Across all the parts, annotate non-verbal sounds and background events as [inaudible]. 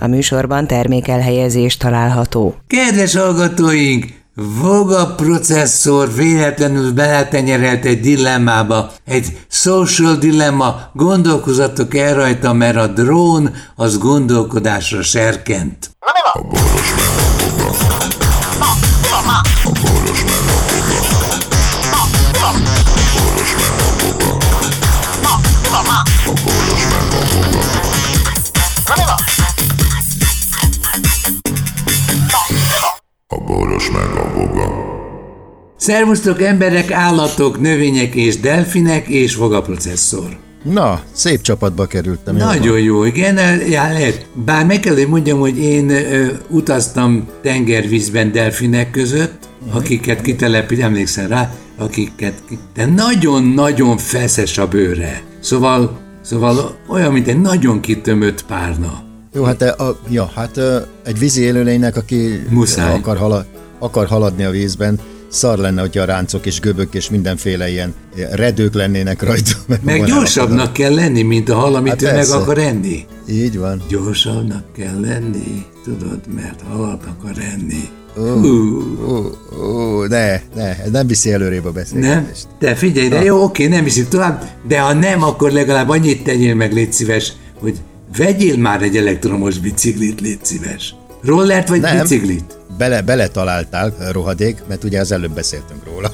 A műsorban termékelhelyezés található. Kedves hallgatóink! Voga processzor véletlenül beletenyerelt egy dilemmába, egy social dilemma, gondolkozatok el rajta, mert a drón az gondolkodásra serkent. A Szervusztok emberek, állatok, növények és delfinek és fogaprocesszor. Na, szép csapatba kerültem. Nagyon jó, igen, já, lehet. Bár meg kell, hogy mondjam, hogy én ö, utaztam tengervízben delfinek között, uh-huh. akiket kitelepít, emlékszem rá, akiket, de nagyon-nagyon feszes a bőre. Szóval, szóval olyan, mint egy nagyon kitömött párna. Jó, hát, a, ja, hát egy vízi élőlénynek, aki Muszáj. Akar, hala, akar haladni a vízben, szar lenne, hogyha a ráncok és göbök és mindenféle ilyen redők lennének rajta. [laughs] Meg gyorsabbnak kell lenni, mint a hal, amit hát ő meg akar enni. Így van. Gyorsabbnak kell lenni, tudod, mert halat akar enni. Ó, ó, ó, ne, ne, nem viszi előrébb a beszélgetést. Nem? De figyelj, de jó, oké, nem viszi tovább, de ha nem, akkor legalább annyit tegyél meg, légy szíves, hogy vegyél már egy elektromos biciklit, légy szíves. Rollert vagy nem. biciklit? bele, találtál, rohadék, mert ugye az előbb beszéltünk róla.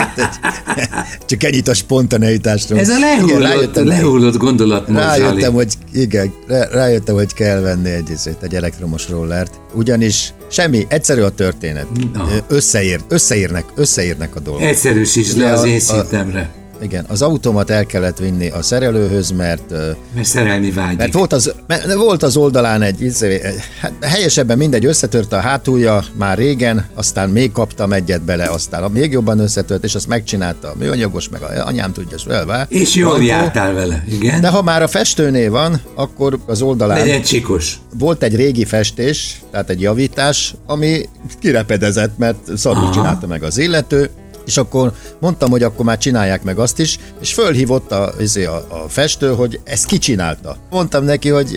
[laughs] Csak ennyit a spontaneitásról. Ez a lehullott, igen, rájöttem, lehullott gondolat. Rájöttem, hogy igen, rájöttem, hogy kell venni egy, egy elektromos rollert. Ugyanis semmi, egyszerű a történet. No. Összeér, összeérnek, összeérnek a dolgok. Egyszerűsítsd le az én szintemre. Igen, az automat el kellett vinni a szerelőhöz, mert... Mert szerelni vágyik. Mert volt az, mert volt az oldalán egy, izé, hát helyesebben mindegy, összetört a hátulja már régen, aztán még kaptam egyet bele, aztán még jobban összetört, és azt megcsinálta a műanyagos, meg a anyám tudja, és velve. És jól Autó. jártál vele, igen. De ha már a festőnél van, akkor az oldalán... Legyen csikos. Volt egy régi festés, tehát egy javítás, ami kirepedezett, mert szarul csinálta meg az illető, és akkor mondtam, hogy akkor már csinálják meg azt is, és fölhívott a, izé, a, a festő, hogy ezt kicsinálta. Mondtam neki, hogy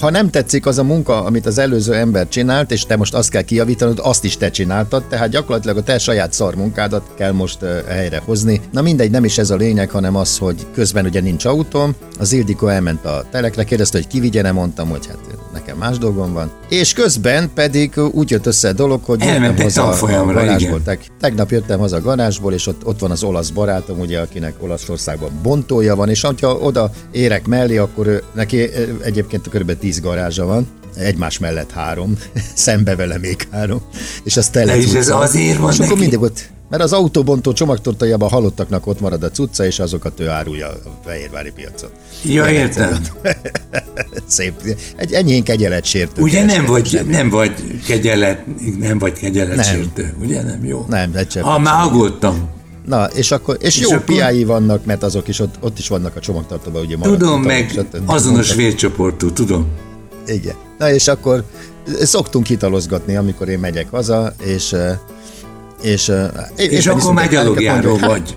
ha nem tetszik az a munka, amit az előző ember csinált, és te most azt kell kijavítanod, azt is te csináltad, tehát gyakorlatilag a te saját szar munkádat kell most helyre hozni. Na mindegy, nem is ez a lényeg, hanem az, hogy közben ugye nincs autóm, az Ildikó elment a telekre, kérdezte, hogy ki vigye, mondtam, hogy hát nekem más dolgom van. És közben pedig úgy jött össze a dolog, hogy jöttem haza a garázsból. Tegnap jöttem haza a garázsból, és ott, ott van az olasz barátom, ugye, akinek Olaszországban bontója van, és ha oda érek mellé, akkor ő, neki egyébként kb. 10 garázsa van, egymás mellett három, [laughs] szembe vele még három, és az tele és ez azért van És neki? akkor mindig ott, mert az autóbontó csomagtortajában halottaknak ott marad a cucca, és azokat ő árulja a Fehérvári piacon. Ja, értem. [laughs] [laughs] Szép. Egy enyhén kegyelet sértő. Ugye nem vagy, nem vagy kegyelet, nem vagy kegyelet nem. ugye nem jó? Nem, egy Ha már aggódtam. Na, és akkor, és, és jó akkor... piái vannak, mert azok is ott, ott is vannak a csomagtartóban, ugye Tudom, meg azonos vércsoportú, tudom. Igen. Na, és akkor szoktunk hitalozgatni, amikor én megyek haza, és és, és akkor már gyalogjáró hát, vagy.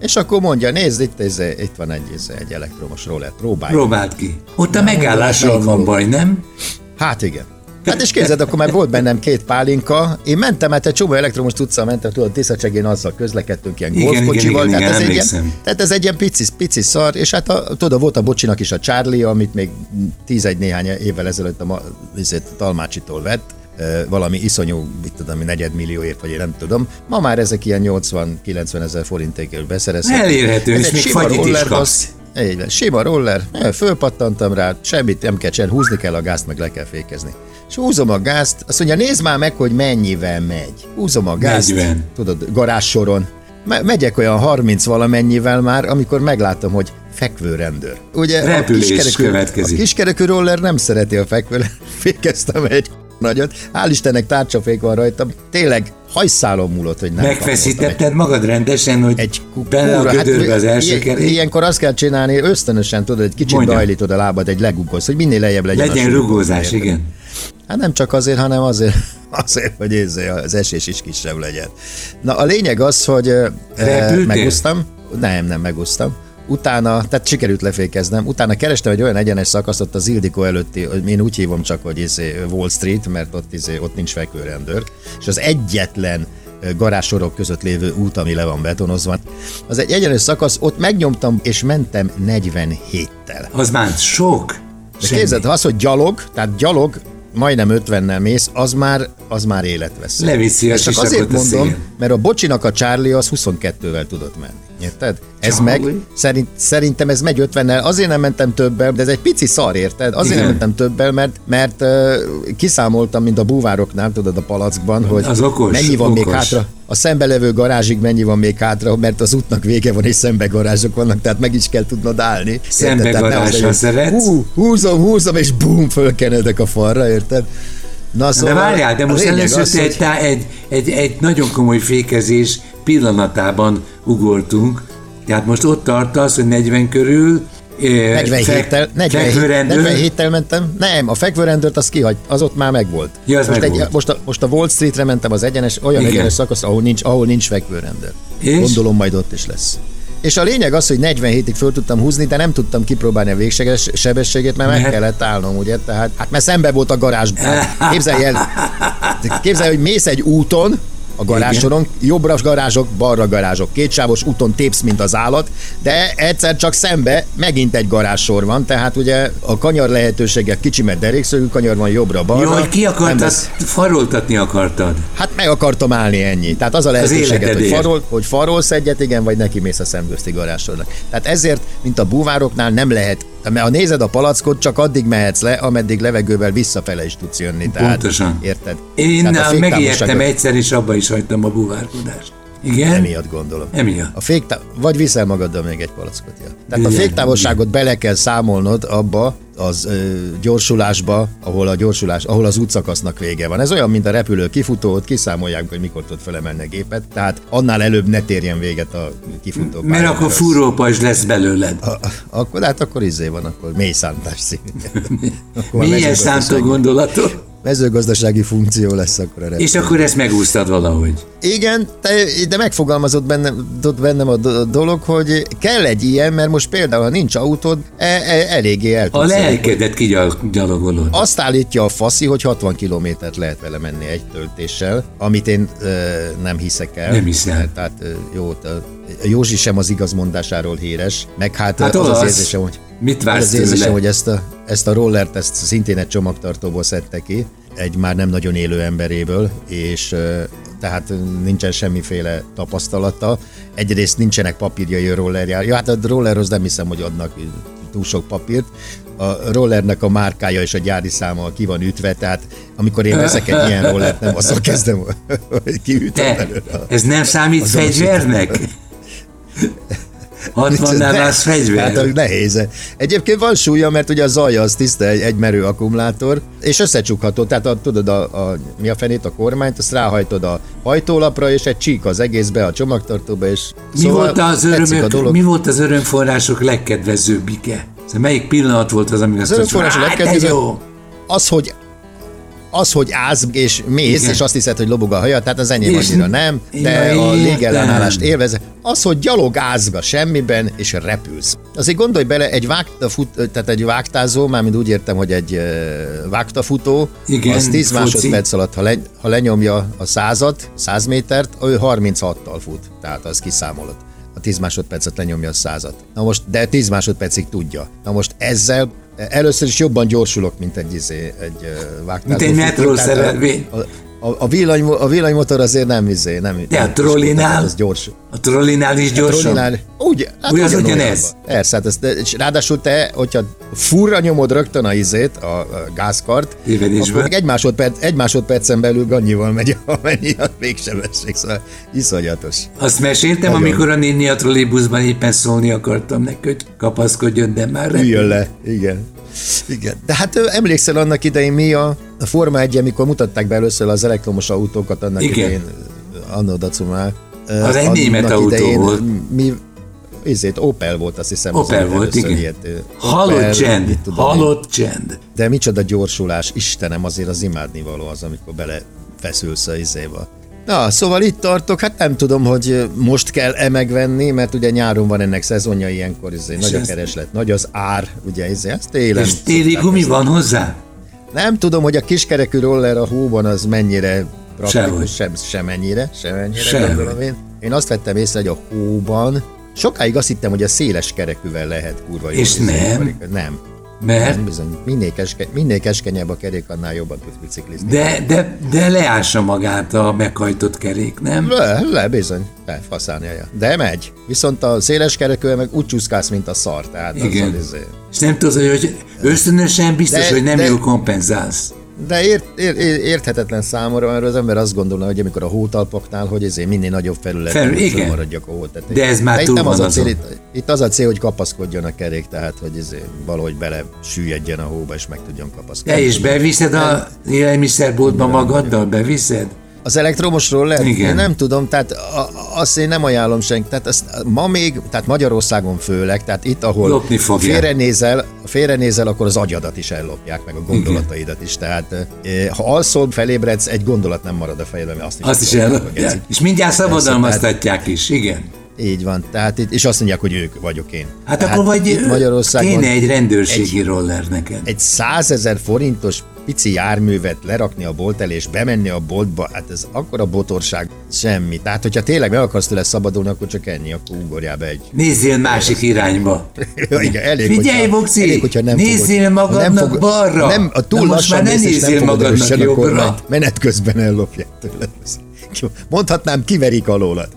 És akkor mondja, nézd, itt, ez, itt van egy, ez, egy elektromos roller, próbálj. Próbáld ki. Ott a megállással van baj, nem? Hát igen. Hát és képzeld, akkor már volt bennem két pálinka, én mentem, hát egy csomó elektromos tudszal mentem, tudod, Tiszacsegén azzal közlekedtünk ilyen golfkocsival, tehát, ez egy ilyen, tehát ez egy ilyen pici, pici szar, és hát a, tudod, volt a bocsinak is a Charlie, amit még tízegy néhány évvel ezelőtt a, a, a Talmácsitól vett, valami iszonyú, mit tudom, negyedmillióért, vagy én nem tudom. Ma már ezek ilyen 80-90 ezer forintért beszerezhető. Elérhető, és még fagyit is kapsz. Így sima roller, fölpattantam rá, semmit nem kell csinálni, húzni kell a gázt, meg le kell fékezni. És húzom a gázt, azt mondja, nézd már meg, hogy mennyivel megy. Húzom a gázt, 40. tudod, garázssoron. Me- megyek olyan 30 valamennyivel már, amikor meglátom, hogy fekvő rendőr. Ugye Repülés a kiskerekű, következik. A kiskerekű roller nem szereti a fekvő, [laughs] fékeztem egy nagyot. Hál' Istennek tárcsafék van rajtam. Tényleg hajszálom múlott, hogy nem Megfeszítetted magad rendesen, hogy egy bele a hát, az első kerék? Ilyenkor azt kell csinálni, ösztönösen tudod, egy kicsit beajlítod a lábad, egy legugolsz, hogy minél lejjebb legyen Legyen rugózás, igen. Hát nem csak azért, hanem azért, [laughs] azért hogy érzé, az esés is kisebb legyen. Na a lényeg az, hogy Repültél? megúsztam. Nem, nem megúsztam utána, tehát sikerült lefékeznem, utána kerestem egy olyan egyenes szakaszt ott az Ildikó előtti, én úgy hívom csak, hogy izé Wall Street, mert ott, izé, ott nincs fekvőrendőr, és az egyetlen garázsorok között lévő út, ami le van betonozva. Az egy egyenes szakasz, ott megnyomtam, és mentem 47-tel. Az már sok. De képzeld, az, hogy gyalog, tehát gyalog, majdnem 50-nel mész, az már, az már életveszély. Leviszi a És csak azért mondom, mert a bocsinak a Charlie az 22-vel tudott menni. Érted? Ez Charlie? meg, szerint, szerintem ez megy 50-nel, azért nem mentem többel, de ez egy pici szar, érted? Azért Igen. nem mentem többel, mert, mert uh, kiszámoltam, mint a búvároknál, tudod, a palackban, hogy Az okos, mennyi van még okos. hátra, a szembelevő garázsig mennyi van még hátra, mert az útnak vége van, és szembe garázsok vannak, tehát meg is kell tudnod állni. Szembe garázsra szeretsz? Hú, húzom, húzom, és bum, fölkenedek a falra, érted? Na, De szóval várjál, de most először az, hogy- egy, egy, egy, nagyon komoly fékezés pillanatában ugortunk, tehát most ott tartasz, hogy 40 körül, 47-tel, 47, fekvőrendőr, 47-tel mentem. Nem, a fekvőrendőrt az kihagy, az ott már megvolt. Ja, most, megvolt. most, a, most a Wall Streetre mentem az egyenes, olyan Igen. egyenes szakasz, ahol nincs, ahol nincs fekvőrendőr. És? Gondolom majd ott is lesz. És a lényeg az, hogy 47-ig föl tudtam húzni, de nem tudtam kipróbálni a végseges sebességét, mert meg kellett állnom, ugye? Tehát, hát mert szembe volt a garázs. Hát, [laughs] képzelj el, képzelj, hogy mész egy úton, a garázsoron, jobbra garázsok, balra garázsok, kétsávos úton tépsz, mint az állat, de egyszer csak szembe megint egy garázsor van, tehát ugye a kanyar lehetőségek kicsi, mert derékszögű kanyar van jobbra-balra. Jó, hogy ki akartad, lesz- faroltatni akartad. Hát meg akartam állni ennyi. Tehát az a lehetőséget, hogy, farol, hogy farolsz egyet, igen, vagy neki mész a szemgözti garázsornak. Tehát ezért, mint a búvároknál nem lehet, mert ha nézed a palackot, csak addig mehetsz le, ameddig levegővel visszafele is tudsz jönni. Tehát, Pontosan. Érted? Én Tehát a megijedtem egyszer, és abba is hagytam a búvárkodást. Igen? Emiatt gondolom. Emiatt. A féktá... Vagy viszel magaddal még egy palackot. Ja. Tehát a Igen, féktávolságot bele kell számolnod abba az ö, gyorsulásba, ahol a gyorsulás, ahol az útszakasznak vége van. Ez olyan, mint a repülő kifutó, ott kiszámolják, hogy mikor tud felemelni a gépet, tehát annál előbb ne térjen véget a kifutó. Mert akkor fúrópajzs lesz belőled. a- akkor, hát akkor izé van, akkor mély szántás szín. [laughs] Milyen szántó gondolatot? Mezőgazdasági funkció lesz akkor a repülő. És akkor ezt megúsztad valahogy. Igen, de megfogalmazott bennem, bennem a do- dolog, hogy kell egy ilyen, mert most például, ha nincs autód, e, e, eléggé el A lelkedet kigyalogolod. Azt állítja a faszi, hogy 60 kilométert lehet vele menni egy töltéssel, amit én ö, nem hiszek el. Nem hiszem. Tehát ö, jó, a Józsi sem az igazmondásáról híres, meg hát, Hát az az az. érzésem, hogy Mit vársz az érzésem, tőle? hogy ezt a, ezt a rollert ezt szintén egy csomagtartóból szedte ki, egy már nem nagyon élő emberéből, és tehát nincsen semmiféle tapasztalata. Egyrészt nincsenek papírjai a rollerjára. Ja, hát a rollerhoz nem hiszem, hogy adnak túl sok papírt. A rollernek a márkája és a gyári száma ki van ütve, tehát amikor én veszek egy ilyen rollert, nem azzal kezdem, [laughs] hogy kiütöm Te, belőle. ez nem számít fegyvernek? 60-nál válsz fegyver? Hát az nehéz. Egyébként van súlya, mert ugye a zaja az tiszta egy, egy merő akkumulátor, és összecsukható, tehát a, tudod, a, a, mi a fenét, a kormányt, azt ráhajtod a hajtólapra, és egy csík az egészbe, a csomagtartóba, és mi, szóval volt az örömök, a dolog. mi volt az örömforrások legkedvezőbbike? Szóval melyik pillanat volt az, amikor azt örömforrás a mondtad, "Á, de legkedvezőbb- jó! Az, hogy az, hogy állsz és mész, Igen. és azt hiszed, hogy lobog a haja, tehát az enyém És- annyira nem, de Ja, a légellenállást élvez. Az, hogy gyalog ázga semmiben, és repülsz. Azért gondolj bele, egy, vágtafut, tehát egy vágtázó, mármint úgy értem, hogy egy vágtafutó, Igen, az 10 foci. másodperc alatt, ha, le, ha lenyomja a százat, 100 métert, ő 36-tal fut, tehát az kiszámolod. A 10 másodpercet lenyomja a százat. Na most, de 10 másodpercig tudja. Na most ezzel először is jobban gyorsulok, mint egy, izé, egy vágtázó. Mint egy futó, metrószerelvény. A, a, a, villany, a villanymotor azért nem izé, nem. De a trollinál? Az gyors. A trollinál is gyorsan? Trollinál, úgy, hát Úgy az ugyanez? Persze, hát ezt, és ráadásul te, hogyha furra nyomod rögtön a izét, a, a gázkart, akkor egy, másodperc, egy másodpercen belül annyival megy, amennyi a végsebesség, szóval iszonyatos. Azt meséltem, Nagyon. amikor a néni a trollébuszban éppen szólni akartam neki, hogy kapaszkodjon, de már. Üljön le, igen. Igen. De hát emlékszel annak idején mi a, a Forma 1 amikor mutatták be először az elektromos autókat annak Igen. idején, Anno Dacumál. ö, Az egy annak német autó volt. Mi, Izét, Opel volt, azt hiszem. az, Opel ami volt, igen. Ilyet, ö, Halott csend, halott csend. De micsoda gyorsulás, Istenem, azért az imádnivaló az, amikor bele feszülsz a izéba. Na, szóval itt tartok, hát nem tudom, hogy most kell-e megvenni, mert ugye nyáron van ennek szezonja ilyenkor, ez nagy a kereslet, nagy az ár, ugye ez, ez télen. És téli gumi van hozzá? Nem tudom, hogy a kiskerekű roller a hóban az mennyire praktikus, sem, semennyire, semennyire Sehogy. gondolom én. Én azt vettem észre, hogy a hóban sokáig azt hittem, hogy a széles kerekűvel lehet kurva jó. És nem? Nem. Mert? Nem bizony. Minél, keske, minél keskenyebb a kerék, annál jobban tudsz biciklizni. De, de, de leássa magát a meghajtott kerék, nem? Le, le bizony. Le, faszánja. De megy. Viszont a széles kerekűvel meg úgy csúszkálsz, mint a szar. Tehát Igen. Az, az, És nem tudod, hogy ösztönösen biztos, De- hogy nem de- jól kompenzálsz. De ért, ér, ér, érthetetlen számomra, mert az ember azt gondolna, hogy amikor a hótalpaknál, hogy ezért minél nagyobb felületen Fel- maradjak a hó tetején. De ez már itt túl nem az a cél, itt, itt, az a cél, hogy kapaszkodjon a kerék, tehát hogy ezért valahogy bele süllyedjen a hóba, és meg tudjon kapaszkodni. Te is beviszed a élelmiszerboltba magaddal? Beviszed? Az elektromos roller? Igen. Én nem tudom, tehát azt én nem ajánlom senki. Tehát ezt ma még, tehát Magyarországon főleg, tehát itt, ahol Lopni fogják. félrenézel, félrenézel, akkor az agyadat is ellopják, meg a gondolataidat is. Tehát eh, ha alszol, felébredsz, egy gondolat nem marad a fejedben, mert azt is, Azt is ellopják. És mindjárt szabadalmaztatják is, igen. Így van, tehát itt, és azt mondják, hogy ők vagyok én. Hát tehát akkor vagy Magyarországon kéne egy rendőrségi roller neked. egy százezer forintos pici járművet lerakni a bolt elé, és bemenni a boltba, hát ez akkora botorság, semmi. Tehát, hogyha tényleg meg akarsz tőle szabadulni, akkor csak ennyi, akkor ugorjál be egy. Nézzél másik irányba. Ja, [laughs] igen, elég, Figyelj, hogyha- Boxi, elég, hogyha nem nézzél fogod- magadnak nem fogod- balra. Nem, a túl Na most már ne nézzél magadnak jobbra. kormányt. Menet közben ellopják tőled. Mondhatnám, kiverik alólat.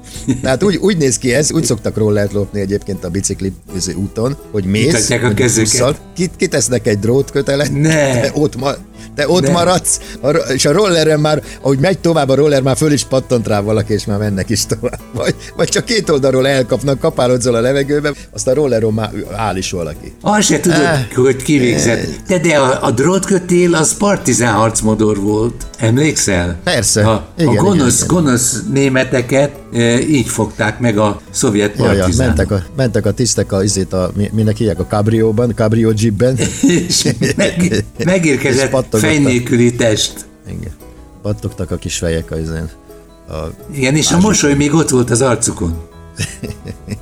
Tehát úgy, úgy néz ki ez, úgy szoktak rollert lopni egyébként a bicikli úton, hogy mész, Mutatják a kezüket. kit, kitesznek egy drótkötelet, Ne. te ott, ma, te ott Ne. maradsz, a, és a rolleren már, ahogy megy tovább a roller, már föl is pattant rá valaki, és már mennek is tovább. Vagy, vagy csak két oldalról elkapnak, kapálódzol a levegőbe, azt a rolleron már áll is valaki. Azt se tudod, Eh. hogy kivégzed. De, de a, a drótkötél az partizán harcmodor volt. Emlékszel? Persze. A, Igen, a gonosz, igen, igen. gonosz németeket e, így fogták meg a szovjet Ja, ja, partizánok. mentek, a, mentek a tisztek a, izét a, mi, minek hívják, a cabrióban, cabrio jeepben. és meg, És megérkezett pattogottak. fej nélküli test. Igen. Pattogtak a kis fejek a izén. A, Igen, és a mosoly még ott volt az arcukon.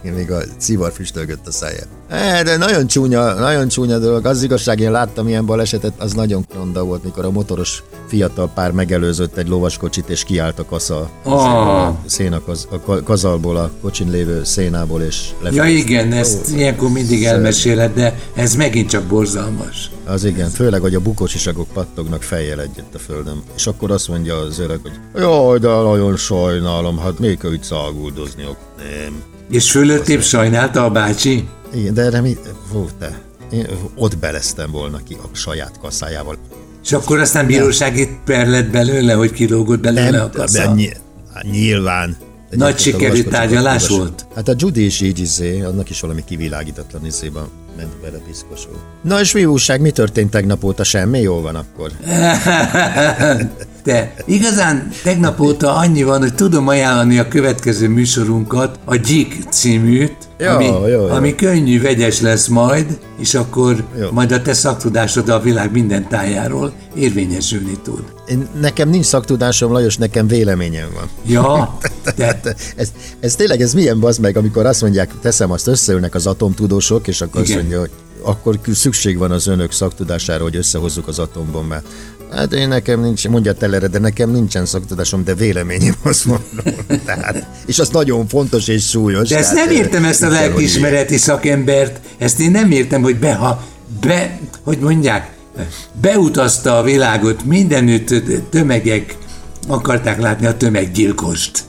[laughs] még a civar füstölgött a száján. E, de nagyon csúnya, nagyon csúnya dolog. Az igazság, én láttam ilyen balesetet, az nagyon ronda volt, mikor a motoros fiatal pár megelőzött egy lovaskocsit, és kiállt a kasza Ah. a szénakaz, a ka- kazalból, a kocsin lévő szénából, és Ja lefelé. igen, ezt ilyenkor mindig elmeséled, de ez megint csak borzalmas. Az igen, főleg, hogy a bukósisagok pattognak fejjel egyet a földön. És akkor azt mondja az öreg, hogy jaj, de nagyon sajnálom, hát még kell itt száguldozni. Nem. És fölöttébb sajnálta a bácsi? Igen, de erre mi... Fú, te. Én ott beleztem volna ki a saját kaszájával. És akkor aztán bírósági per lett belőle, hogy kilógott belőle a de kasza. ny- nyilván. Nagy a sikerű tárgyalás volt? Hát a Judy is így izé, annak is valami kivilágítatlan izéban ment bele piszkosul. Na és mi újság, mi történt tegnap óta? Semmi jól van akkor? [laughs] De igazán tegnap óta annyi van, hogy tudom ajánlani a következő műsorunkat, a Gyik címűt, Ja, ami, jó, jó. ami könnyű, vegyes lesz majd, és akkor Jó. majd a te szaktudásod a világ minden tájáról érvényesülni tud. Én, nekem nincs szaktudásom, Lajos, nekem véleményem van. Ja, [laughs] de Hát ez, ez tényleg, ez milyen bazd meg, amikor azt mondják, teszem, azt összeülnek az atomtudósok, és akkor Igen. azt mondja, hogy akkor szükség van az önök szaktudására, hogy összehozzuk az atombombát. Hát én nekem nincs, mondja telere, de nekem nincsen szaktudásom, de véleményem azt mondom. [laughs] Tehát, és az nagyon fontos és súlyos. De ezt tehát, nem értem ezt a lelkiismereti szakembert, ezt én nem értem, hogy be, ha, be, hogy mondják, beutazta a világot, mindenütt tömegek akarták látni a tömeggyilkost.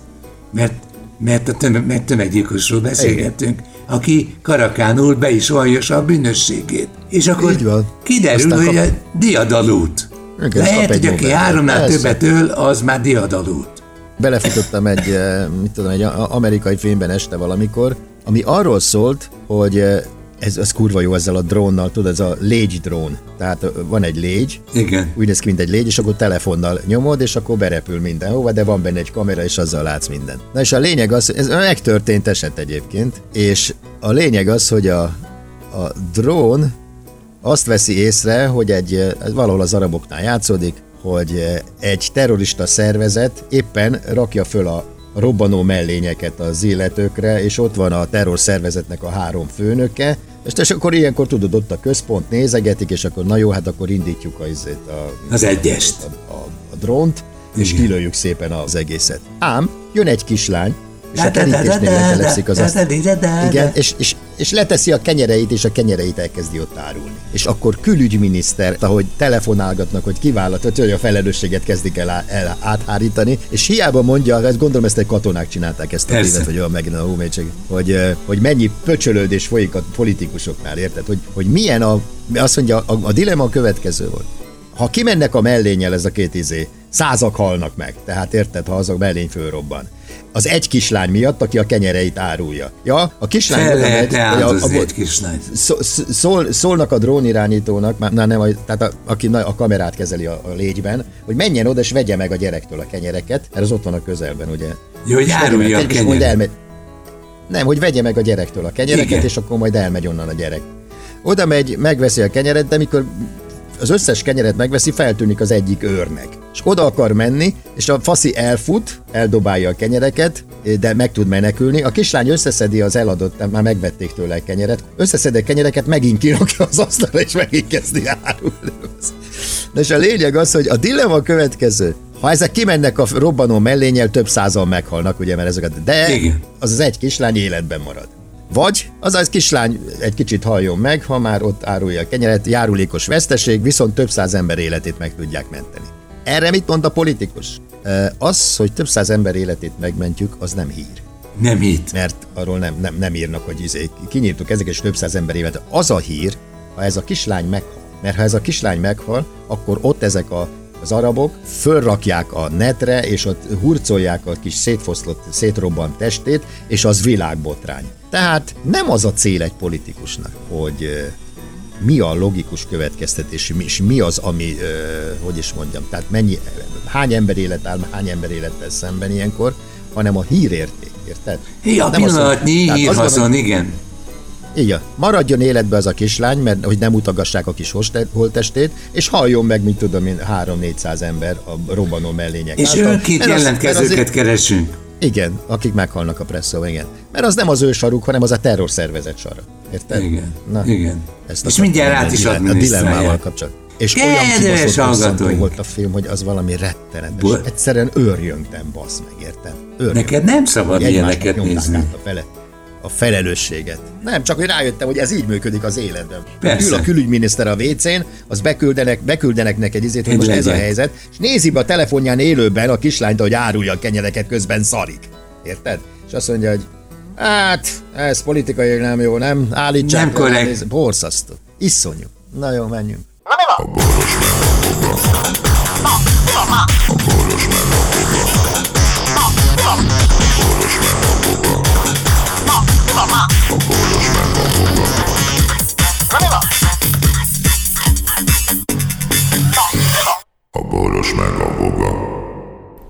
Mert, mert a tömeg, mert tömeggyilkosról beszélgettünk, aki karakánul be is valljossa a bűnösségét. És akkor Így van. kiderül, Aztán hogy kap- a diadalút. Igen, Lehet, hogy aki háromnál többet öl, az már diadalút. belefutottam egy, eh, mit tudom, egy amerikai filmben este valamikor, ami arról szólt, hogy eh, ez, ez kurva jó ezzel a drónnal, tudod, ez a légy drón. Tehát van egy légy, Igen. úgy néz ki, mint egy légy, és akkor telefonnal nyomod, és akkor berepül mindenhova, de van benne egy kamera, és azzal látsz mindent. Na és a lényeg az, ez megtörtént eset egyébként, és a lényeg az, hogy a, a drón azt veszi észre, hogy egy, valahol az araboknál játszódik, hogy egy terrorista szervezet éppen rakja föl a robbanó mellényeket az illetőkre, és ott van a terrorszervezetnek a három főnöke, és, és akkor ilyenkor tudod, ott a központ nézegetik, és akkor na jó, hát akkor indítjuk az, a, az egyest. A, a, a drónt, és Igen. kilőjük szépen az egészet. Ám jön egy kislány, és a kerítésnél letelepszik az azt. Igen, és, és, és leteszi a kenyereit, és a kenyereit elkezdi ott árulni. És akkor külügyminiszter, ahogy telefonálgatnak, hogy kivállalt, hogy a felelősséget kezdik el, el áthárítani, és hiába mondja, ezt gondolom ezt egy katonák csinálták ezt a filmet, hogy olyan megint a hómegység, hogy, hogy mennyi pöcsölődés folyik a politikusoknál, érted? Hogy, hogy milyen a, azt mondja, a, a dilema a következő volt. Ha kimennek a mellényel ez a két izé, százak halnak meg, tehát érted, ha azok mellény fölrobban az egy kislány miatt, aki a kenyereit árulja. Ja, a kislány... Fel lehet a, a, a, egy kislány. Szól, szólnak a drónirányítónak, már nem, tehát a, aki a kamerát kezeli a, a légyben, hogy menjen oda és vegye meg a gyerektől a kenyereket, mert az ott van a közelben, ugye. Jó, hogy árulja a kenyeret. Nem, hogy vegye meg a gyerektől a kenyereket, Igen. és akkor majd elmegy onnan a gyerek. Oda megy, megveszi a kenyeret, de mikor az összes kenyeret megveszi, feltűnik az egyik őrnek. És oda akar menni, és a faszi elfut, eldobálja a kenyereket, de meg tud menekülni. A kislány összeszedi az eladott, már megvették tőle a kenyeret, összeszedi a kenyereket, megint kirakja az asztalra, és megint kezdi árulni. De és a lényeg az, hogy a dilemma következő. Ha ezek kimennek a robbanó mellényel, több százal meghalnak, ugye, mert ezeket, de Igen. az az egy kislány életben marad. Vagy az az kislány egy kicsit halljon meg, ha már ott árulja a kenyeret, járulékos veszteség, viszont több száz ember életét meg tudják menteni. Erre mit mond a politikus? Az, hogy több száz ember életét megmentjük, az nem hír. Nem hír. Mert arról nem, nem, nem írnak, hogy izé, kinyírtuk ezek és több száz ember élet. Az a hír, ha ez a kislány meghal. Mert ha ez a kislány meghal, akkor ott ezek a az arabok fölrakják a netre, és ott hurcolják a kis szétfoszlott, szétrobbant testét, és az világbotrány. Tehát nem az a cél egy politikusnak, hogy mi a logikus következtetés, és mi az, ami, hogy is mondjam, tehát mennyi, hány ember élet áll, hány ember élettel szemben ilyenkor, hanem a hírérték, érted? Ja, a pillanatnyi hírhaszon, igen. Igen, maradjon életbe az a kislány, mert hogy nem utagassák a kis holtestét, és halljon meg, mint tudom én, 3-400 ember a robbanó mellények És önként jelentkezőket keresünk. Igen, akik meghalnak a presszó, igen. Mert az nem az ő saruk, hanem az a terrorszervezet sara. Érted? Igen, Na, igen. Ezt és mindjárt át is A dilemmával kapcsolatban. És Kedves olyan volt a film, hogy az valami rettenetes. Bo- Egyszerűen őrjöngtem, basz meg, érted? Neked nem szabad ilyeneket nézni. A fele a felelősséget. Nem, csak hogy rájöttem, hogy ez így működik az életben. Persze. Ül a külügyminiszter a WC-n, az beküldenek, beküldenek neked izét, hogy most ez a helyzet, és nézi be a telefonján élőben a kislányt, hogy árulja a kenyereket, közben szarik. Érted? És azt mondja, hogy hát, ez politikai nem jó, nem? Állítsák. Nem korrekt. Borzasztó. Iszonyú. Na jó, menjünk. Na mi van? A boros a A boros a boros